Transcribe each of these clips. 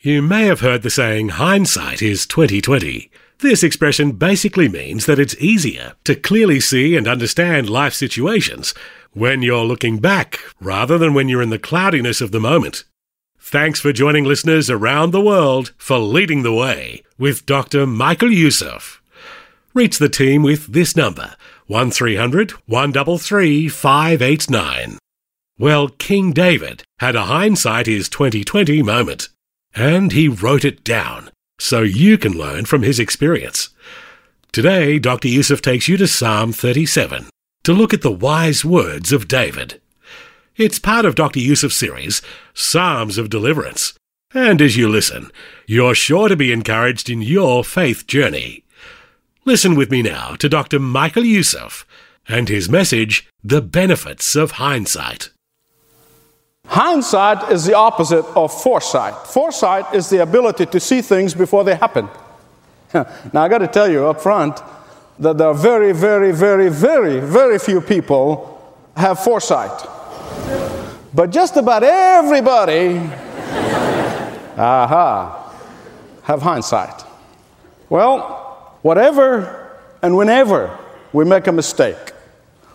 You may have heard the saying hindsight is 2020. This expression basically means that it's easier to clearly see and understand life situations when you're looking back rather than when you're in the cloudiness of the moment. Thanks for joining listeners around the world for leading the way with Dr. Michael Youssef. Reach the team with this number 1300 133 589. Well, King David had a hindsight is 2020 moment. And he wrote it down so you can learn from his experience. Today, Dr. Youssef takes you to Psalm 37 to look at the wise words of David. It's part of Dr. Youssef's series, Psalms of Deliverance. And as you listen, you're sure to be encouraged in your faith journey. Listen with me now to Dr. Michael Youssef and his message, The Benefits of Hindsight. Hindsight is the opposite of foresight. Foresight is the ability to see things before they happen. now, I got to tell you up front that there are very, very, very, very, very few people have foresight. But just about everybody, aha, have hindsight. Well, whatever and whenever we make a mistake,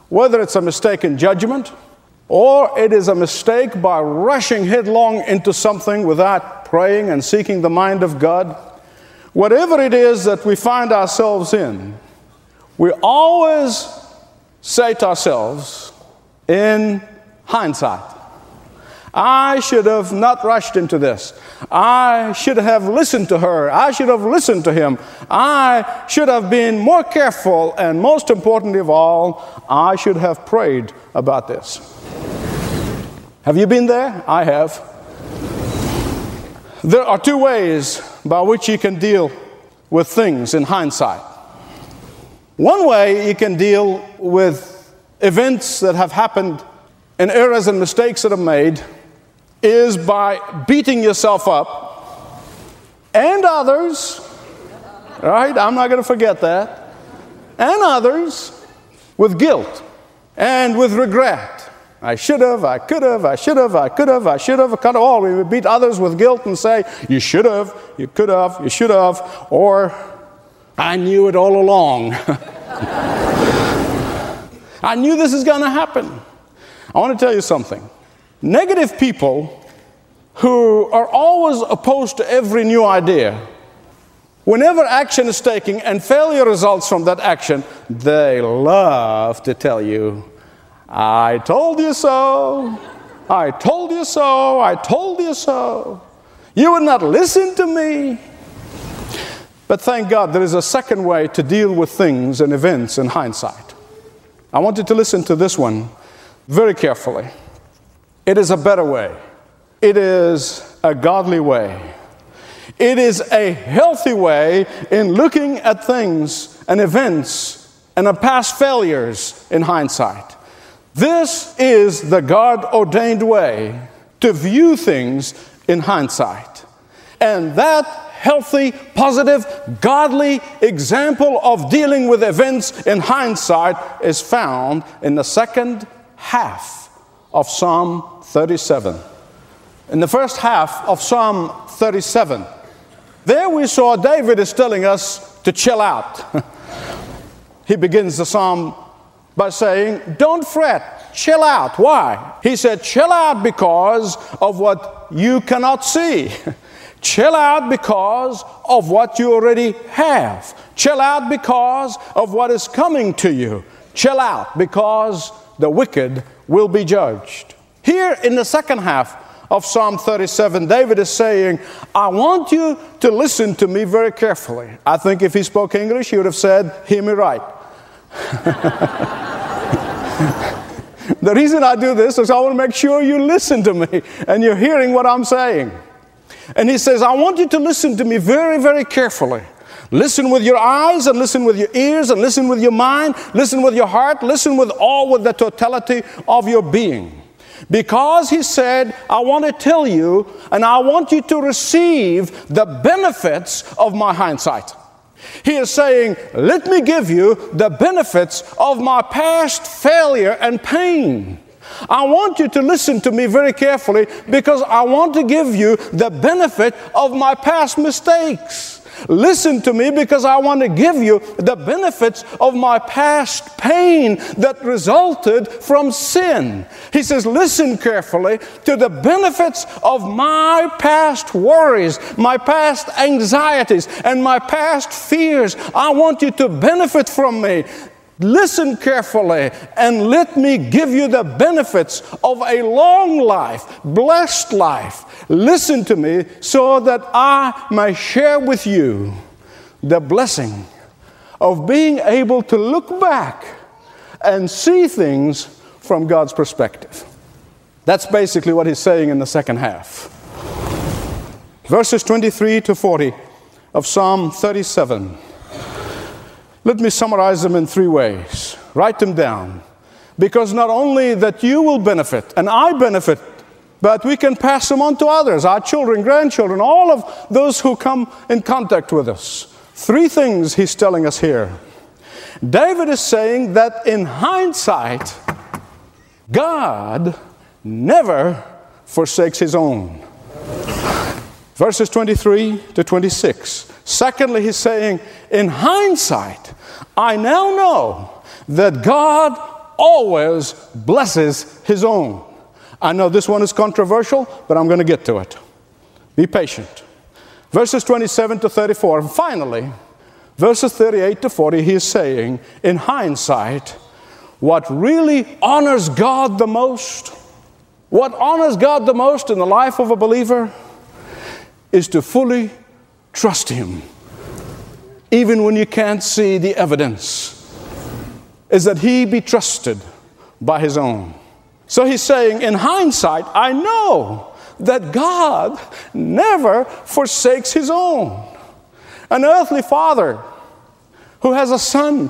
whether it's a mistake in judgment, or it is a mistake by rushing headlong into something without praying and seeking the mind of God. Whatever it is that we find ourselves in, we always say to ourselves, in hindsight, I should have not rushed into this. I should have listened to her. I should have listened to him. I should have been more careful. And most importantly of all, I should have prayed about this. Have you been there? I have. There are two ways by which you can deal with things in hindsight. One way you can deal with events that have happened and errors and mistakes that are made is by beating yourself up and others, right? I'm not going to forget that. And others with guilt and with regret I should have, I could have, I should have, I could have, I should have, I could have. All we beat others with guilt and say, You should have, you could have, you should have, or I knew it all along. I knew this is going to happen. I want to tell you something. Negative people who are always opposed to every new idea, whenever action is taken and failure results from that action, they love to tell you I told you so. I told you so. I told you so. You would not listen to me. But thank God there is a second way to deal with things and events in hindsight. I want you to listen to this one very carefully. It is a better way, it is a godly way. It is a healthy way in looking at things and events and past failures in hindsight. This is the God ordained way to view things in hindsight. And that healthy, positive, godly example of dealing with events in hindsight is found in the second half of Psalm 37. In the first half of Psalm 37, there we saw David is telling us to chill out. he begins the psalm by saying, Don't fret, chill out. Why? He said, Chill out because of what you cannot see. chill out because of what you already have. Chill out because of what is coming to you. Chill out because the wicked will be judged. Here in the second half of Psalm 37, David is saying, I want you to listen to me very carefully. I think if he spoke English, he would have said, Hear me right. The reason I do this is I want to make sure you listen to me and you're hearing what I'm saying. And he says, I want you to listen to me very, very carefully. Listen with your eyes and listen with your ears and listen with your mind, listen with your heart, listen with all with the totality of your being. Because he said, I want to tell you and I want you to receive the benefits of my hindsight. He is saying, Let me give you the benefits of my past failure and pain. I want you to listen to me very carefully because I want to give you the benefit of my past mistakes. Listen to me because I want to give you the benefits of my past pain that resulted from sin. He says, Listen carefully to the benefits of my past worries, my past anxieties, and my past fears. I want you to benefit from me. Listen carefully and let me give you the benefits of a long life, blessed life. Listen to me so that I may share with you the blessing of being able to look back and see things from God's perspective. That's basically what he's saying in the second half. Verses 23 to 40 of Psalm 37. Let me summarize them in three ways. Write them down. Because not only that you will benefit and I benefit, but we can pass them on to others, our children, grandchildren, all of those who come in contact with us. Three things he's telling us here. David is saying that in hindsight, God never forsakes his own. Verses 23 to 26. Secondly, he's saying, in hindsight, I now know that God always blesses his own. I know this one is controversial, but I'm going to get to it. Be patient. Verses 27 to 34. And finally, verses 38 to 40, he is saying, in hindsight, what really honors God the most, what honors God the most in the life of a believer, is to fully trust Him, even when you can't see the evidence, is that He be trusted by His own. So He's saying, in hindsight, I know that God never forsakes His own. An earthly father who has a son,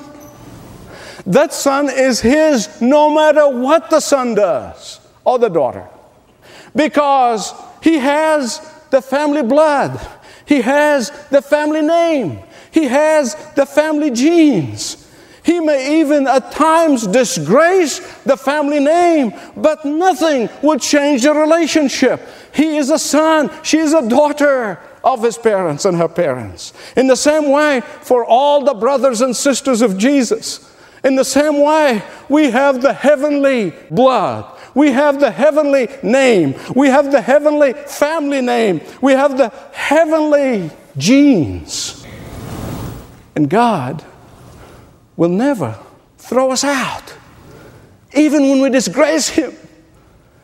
that son is his no matter what the son does or the daughter, because he has the family blood. He has the family name. He has the family genes. He may even at times disgrace the family name, but nothing would change the relationship. He is a son, she is a daughter of his parents and her parents. In the same way, for all the brothers and sisters of Jesus, in the same way, we have the heavenly blood. We have the heavenly name. We have the heavenly family name. We have the heavenly genes. And God will never throw us out, even when we disgrace Him.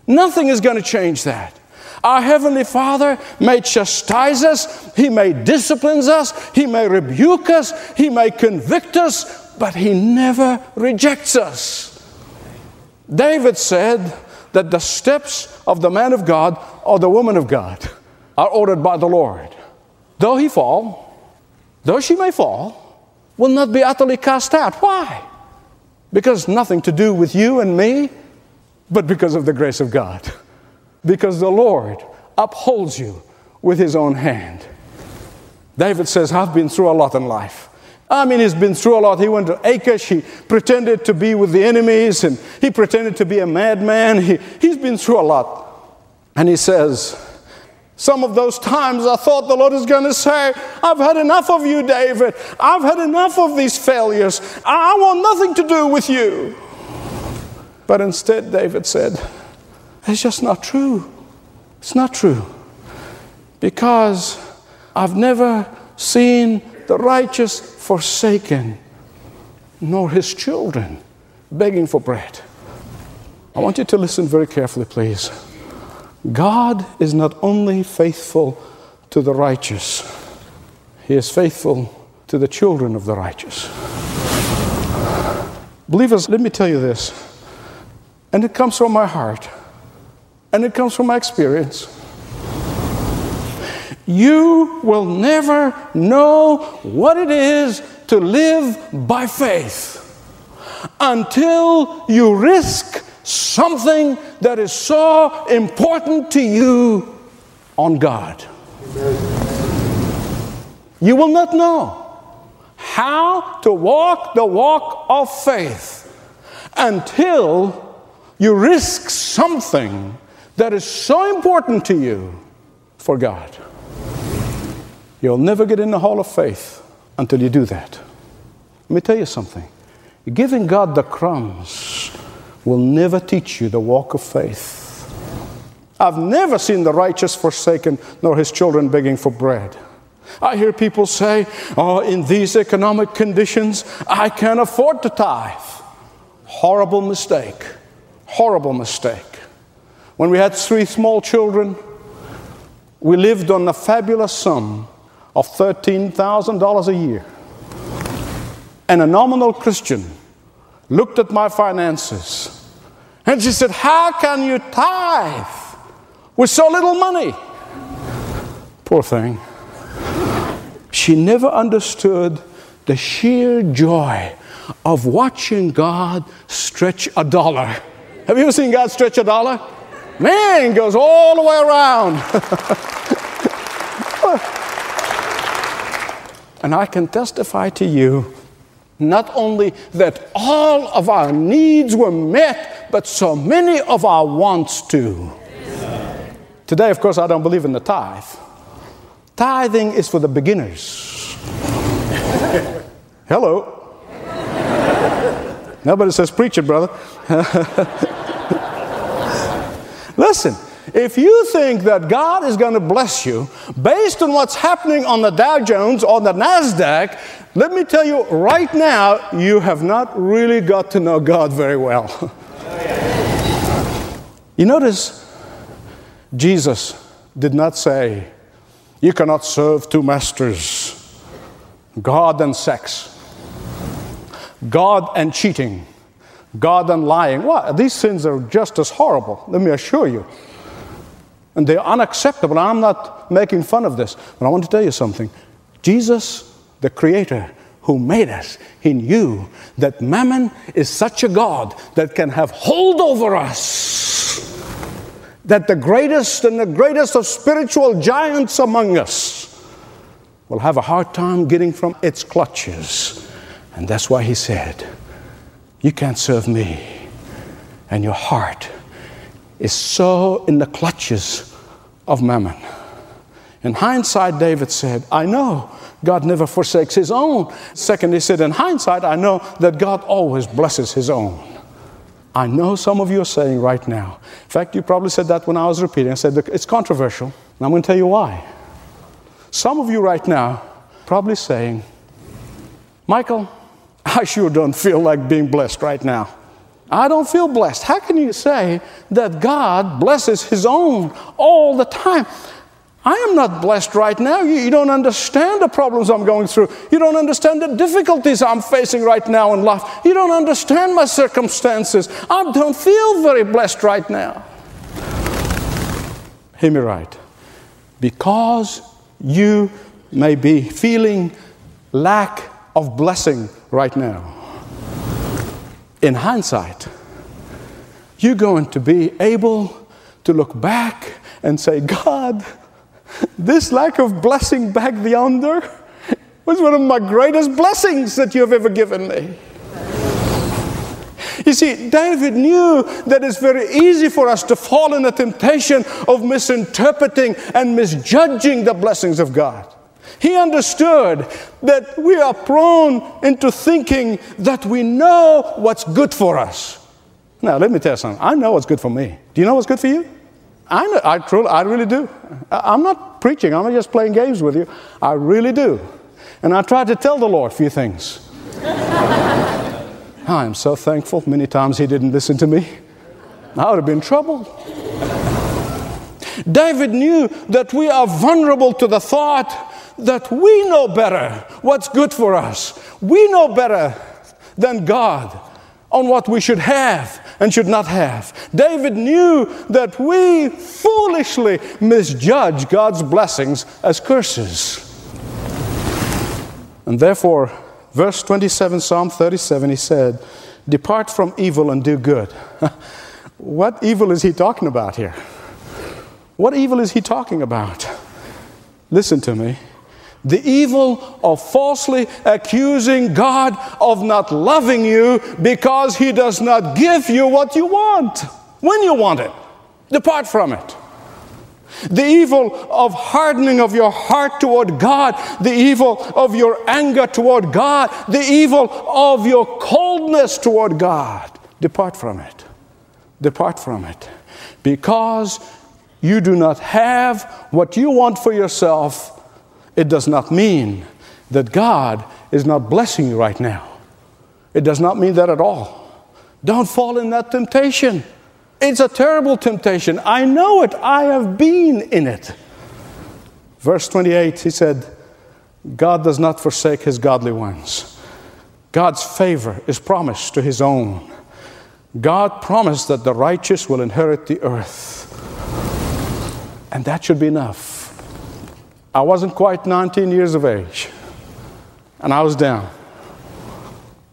Nothing is going to change that. Our Heavenly Father may chastise us, He may discipline us, He may rebuke us, He may convict us, but He never rejects us. David said that the steps of the man of God or the woman of God are ordered by the Lord. Though he fall, though she may fall, will not be utterly cast out. Why? Because nothing to do with you and me, but because of the grace of God. Because the Lord upholds you with his own hand. David says, I've been through a lot in life. I mean, he's been through a lot. He went to Achish. He pretended to be with the enemies and he pretended to be a madman. He, he's been through a lot. And he says, Some of those times I thought the Lord is going to say, I've had enough of you, David. I've had enough of these failures. I want nothing to do with you. But instead, David said, It's just not true. It's not true. Because I've never seen the righteous forsaken, nor his children begging for bread. I want you to listen very carefully, please. God is not only faithful to the righteous, He is faithful to the children of the righteous. Believers, let me tell you this, and it comes from my heart, and it comes from my experience. You will never know what it is to live by faith until you risk something that is so important to you on God. You will not know how to walk the walk of faith until you risk something that is so important to you for God. You'll never get in the hall of faith until you do that. Let me tell you something. Giving God the crumbs will never teach you the walk of faith. I've never seen the righteous forsaken, nor his children begging for bread. I hear people say, Oh, in these economic conditions, I can't afford to tithe. Horrible mistake. Horrible mistake. When we had three small children, we lived on a fabulous sum of $13,000 a year. And a nominal Christian looked at my finances and she said, How can you tithe with so little money? Poor thing. She never understood the sheer joy of watching God stretch a dollar. Have you ever seen God stretch a dollar? Man, goes all the way around. and I can testify to you not only that all of our needs were met, but so many of our wants too. Today, of course, I don't believe in the tithe. Tithing is for the beginners. Hello. Nobody says, preach it, brother. Listen, if you think that God is going to bless you based on what's happening on the Dow Jones or the NASDAQ, let me tell you right now, you have not really got to know God very well. you notice, Jesus did not say, You cannot serve two masters God and sex, God and cheating, God and lying. These sins are just as horrible, let me assure you. And they're unacceptable. I'm not making fun of this, but I want to tell you something. Jesus the Creator who made us, He knew that Mammon is such a God that can have hold over us. That the greatest and the greatest of spiritual giants among us will have a hard time getting from its clutches. And that's why He said, You can't serve me. And your heart is so in the clutches of Mammon. In hindsight, David said, I know God never forsakes his own. Second, he said, in hindsight, I know that God always blesses his own. I know some of you are saying right now. In fact, you probably said that when I was repeating. I said, it's controversial. And I'm going to tell you why. Some of you right now probably saying, Michael, I sure don't feel like being blessed right now. I don't feel blessed. How can you say that God blesses His own all the time? I am not blessed right now. You, you, don't understand the problems I'm going through. You don't understand the difficulties I'm facing right now in life. You don't understand my circumstances. I don't feel very blessed right now. Hear me right. Because you may be feeling lack of blessing right now. In hindsight, you're going to be able to look back and say, God, this lack of blessing back yonder was one of my greatest blessings that you have ever given me. You see, David knew that it's very easy for us to fall in the temptation of misinterpreting and misjudging the blessings of God. He understood that we are prone into thinking that we know what's good for us. Now, let me tell you something. I know what's good for me. Do you know what's good for you? I, know, I, truly, I really do. I'm not preaching, I'm not just playing games with you. I really do. And I tried to tell the Lord a few things. I am so thankful. Many times He didn't listen to me. I would have been in trouble. David knew that we are vulnerable to the thought that we know better what's good for us. We know better than God on what we should have and should not have. David knew that we foolishly misjudge God's blessings as curses. And therefore, verse 27, Psalm 37, he said, Depart from evil and do good. what evil is he talking about here? What evil is he talking about? Listen to me. The evil of falsely accusing God of not loving you because He does not give you what you want when you want it. Depart from it. The evil of hardening of your heart toward God, the evil of your anger toward God, the evil of your coldness toward God. Depart from it. Depart from it. Because you do not have what you want for yourself, it does not mean that God is not blessing you right now. It does not mean that at all. Don't fall in that temptation. It's a terrible temptation. I know it. I have been in it. Verse 28, he said, God does not forsake his godly ones. God's favor is promised to his own. God promised that the righteous will inherit the earth. And that should be enough. I wasn't quite 19 years of age, and I was down.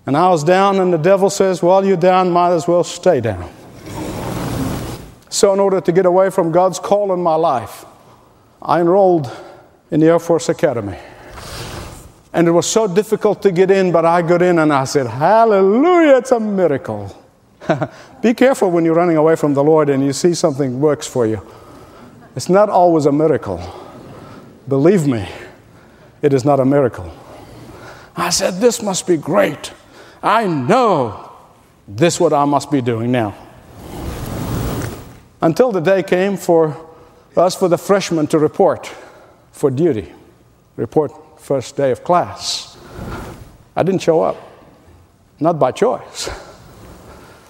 And I was down, and the devil says, Well, you're down, might as well stay down. So, in order to get away from God's call in my life, I enrolled in the Air Force Academy. And it was so difficult to get in, but I got in and I said, Hallelujah, it's a miracle. Be careful when you're running away from the Lord and you see something works for you. It's not always a miracle. Believe me, it is not a miracle. I said, This must be great. I know this what I must be doing now. Until the day came for us, for the freshmen, to report for duty, report first day of class. I didn't show up, not by choice.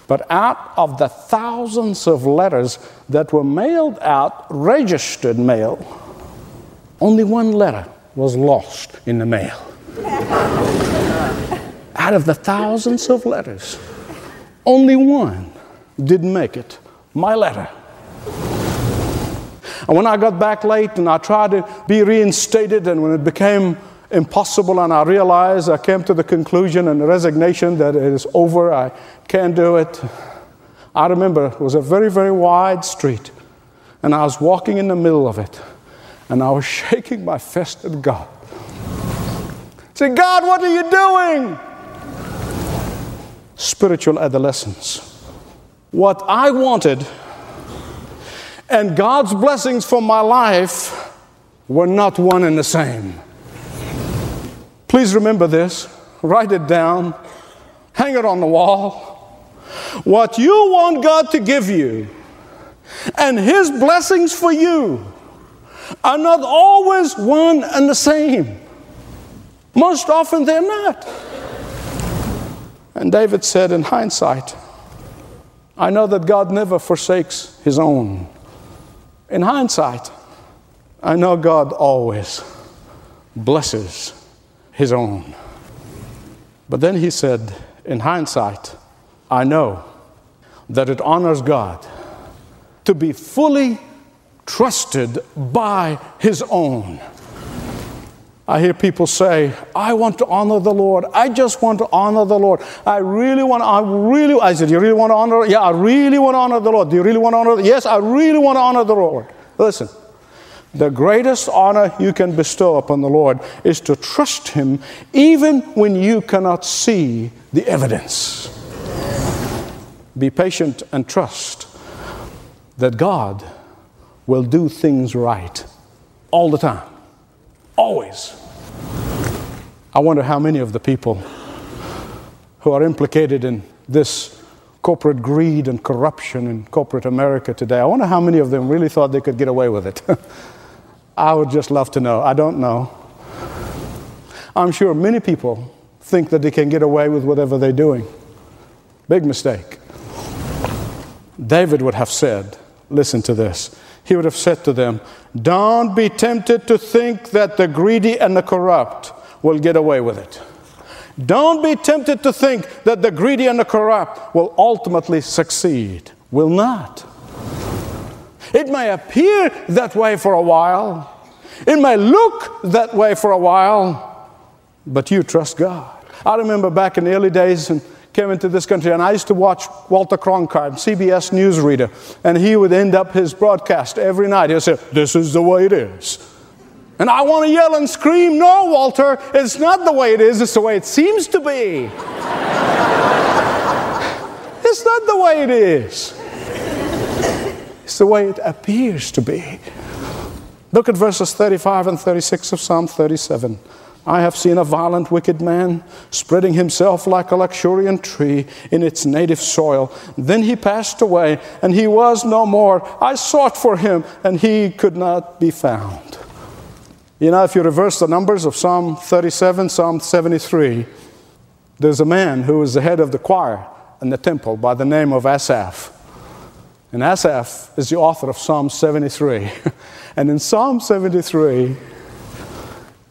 But out of the thousands of letters that were mailed out, registered mail, only one letter was lost in the mail. out of the thousands of letters, only one didn't make it my letter. And when I got back late and I tried to be reinstated, and when it became impossible, and I realized I came to the conclusion and the resignation that it is over, I can't do it. I remember it was a very, very wide street, and I was walking in the middle of it, and I was shaking my fist at God. Say, God, what are you doing? Spiritual adolescence. What I wanted and God's blessings for my life were not one and the same. Please remember this, write it down, hang it on the wall. What you want God to give you and His blessings for you are not always one and the same. Most often they're not. And David said, in hindsight, I know that God never forsakes His own. In hindsight, I know God always blesses His own. But then he said, in hindsight, I know that it honors God to be fully trusted by His own. I hear people say, I want to honor the Lord. I just want to honor the Lord. I really want, I really, I said, you really want to honor? Yeah, I really want to honor the Lord. Do you really want to honor? Yes, I really want to honor the Lord. Listen, the greatest honor you can bestow upon the Lord is to trust Him even when you cannot see the evidence. Be patient and trust that God will do things right all the time. Always. I wonder how many of the people who are implicated in this corporate greed and corruption in corporate America today, I wonder how many of them really thought they could get away with it. I would just love to know. I don't know. I'm sure many people think that they can get away with whatever they're doing. Big mistake. David would have said, listen to this he would have said to them, Don't be tempted to think that the greedy and the corrupt will get away with it. Don't be tempted to think that the greedy and the corrupt will ultimately succeed. Will not. It may appear that way for a while, it may look that way for a while, but you trust God. I remember back in the early days and came into this country, and I used to watch Walter Cronkite, CBS newsreader, and he would end up his broadcast every night. He'd say, This is the way it is. And I want to yell and scream, No, Walter, it's not the way it is, it's the way it seems to be. it's not the way it is, it's the way it appears to be. Look at verses 35 and 36 of Psalm 37. I have seen a violent, wicked man spreading himself like a luxuriant tree in its native soil. Then he passed away, and he was no more. I sought for him, and he could not be found. You know, if you reverse the numbers of Psalm 37, Psalm 73, there's a man who was the head of the choir in the temple by the name of Asaph. And Asaph is the author of Psalm 73. and in Psalm 73,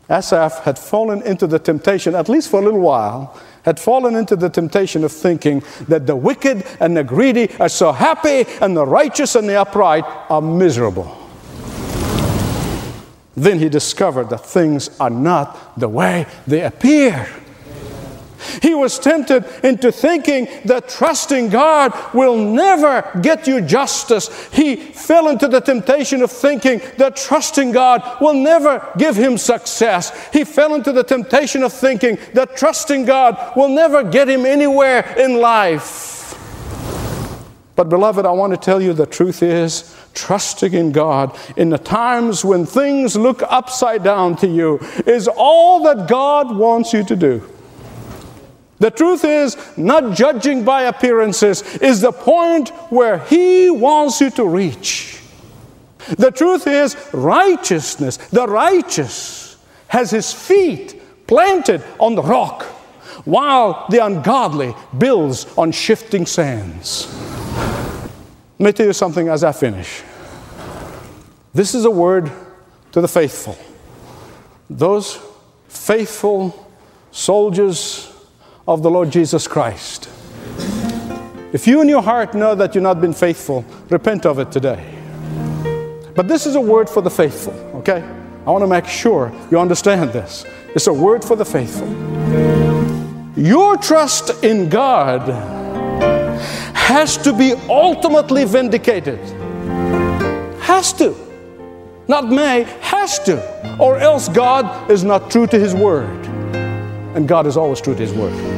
Asaph had fallen into the temptation, at least for a little while, had fallen into the temptation of thinking that the wicked and the greedy are so happy and the righteous and the upright are miserable. Then he discovered that things are not the way they appear. He was tempted into thinking that trusting God will never get you justice. He fell into the temptation of thinking that trusting God will never give him success. He fell into the temptation of thinking that trusting God will never get him anywhere in life. But, beloved, I want to tell you the truth is trusting in God in the times when things look upside down to you is all that God wants you to do. The truth is, not judging by appearances is the point where He wants you to reach. The truth is, righteousness, the righteous, has his feet planted on the rock, while the ungodly builds on shifting sands. Let me tell you something as I finish. This is a word to the faithful. Those faithful soldiers of the Lord Jesus Christ. If you in your heart know that you've not been faithful, repent of it today. But this is a word for the faithful, okay? I want to make sure you understand this. It's a word for the faithful. Your trust in God has to be ultimately vindicated. Has to. Not may, has to. Or else God is not true to His word. And God is always true to His word.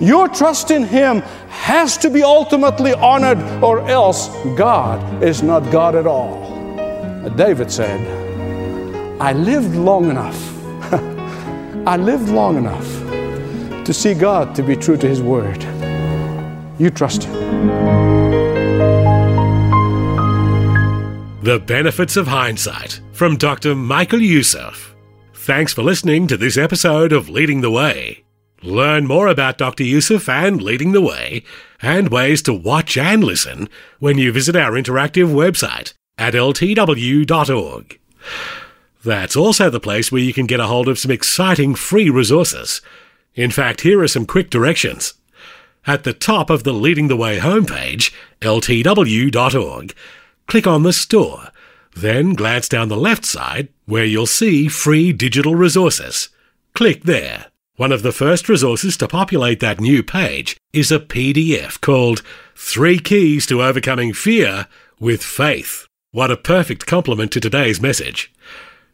Your trust in Him has to be ultimately honored, or else God is not God at all. David said, I lived long enough. I lived long enough to see God to be true to His word. You trust Him. The Benefits of Hindsight from Dr. Michael Youssef. Thanks for listening to this episode of Leading the Way. Learn more about Dr. Youssef and Leading the Way and ways to watch and listen when you visit our interactive website at ltw.org. That's also the place where you can get a hold of some exciting free resources. In fact, here are some quick directions. At the top of the Leading the Way homepage, ltw.org, click on the store, then glance down the left side where you'll see free digital resources. Click there. One of the first resources to populate that new page is a PDF called Three Keys to Overcoming Fear with Faith. What a perfect complement to today's message.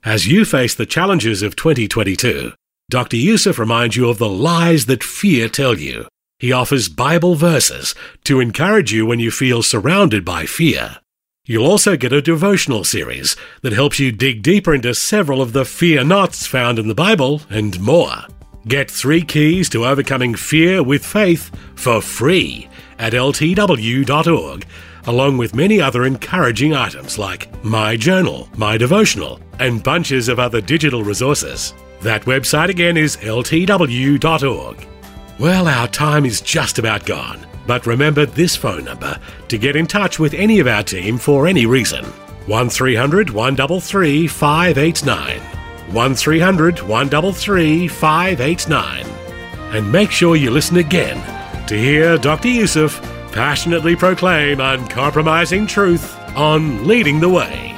As you face the challenges of 2022, Dr. Youssef reminds you of the lies that fear tell you. He offers Bible verses to encourage you when you feel surrounded by fear. You'll also get a devotional series that helps you dig deeper into several of the fear nots found in the Bible and more. Get three keys to overcoming fear with faith for free at ltw.org, along with many other encouraging items like My Journal, My Devotional, and bunches of other digital resources. That website again is ltw.org. Well, our time is just about gone, but remember this phone number to get in touch with any of our team for any reason 1300 133 589. 1300 133 589. and make sure you listen again to hear Dr. Youssef passionately proclaim uncompromising truth on Leading the Way.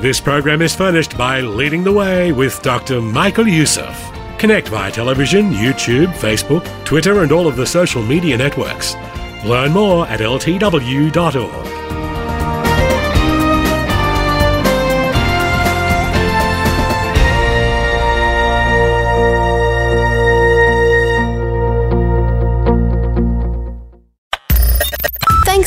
This program is furnished by Leading the Way with Dr. Michael Youssef. Connect via television, YouTube, Facebook, Twitter, and all of the social media networks. Learn more at ltw.org.